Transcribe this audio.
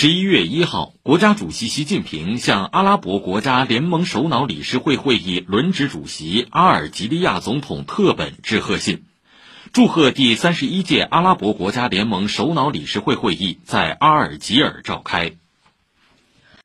十一月一号国家主席习近平向阿拉伯国家联盟首脑理事会会议轮值主席阿尔及利亚总统特本致贺信。祝贺第三十一届阿拉伯国家联盟首脑理事会会议在阿尔及尔召开。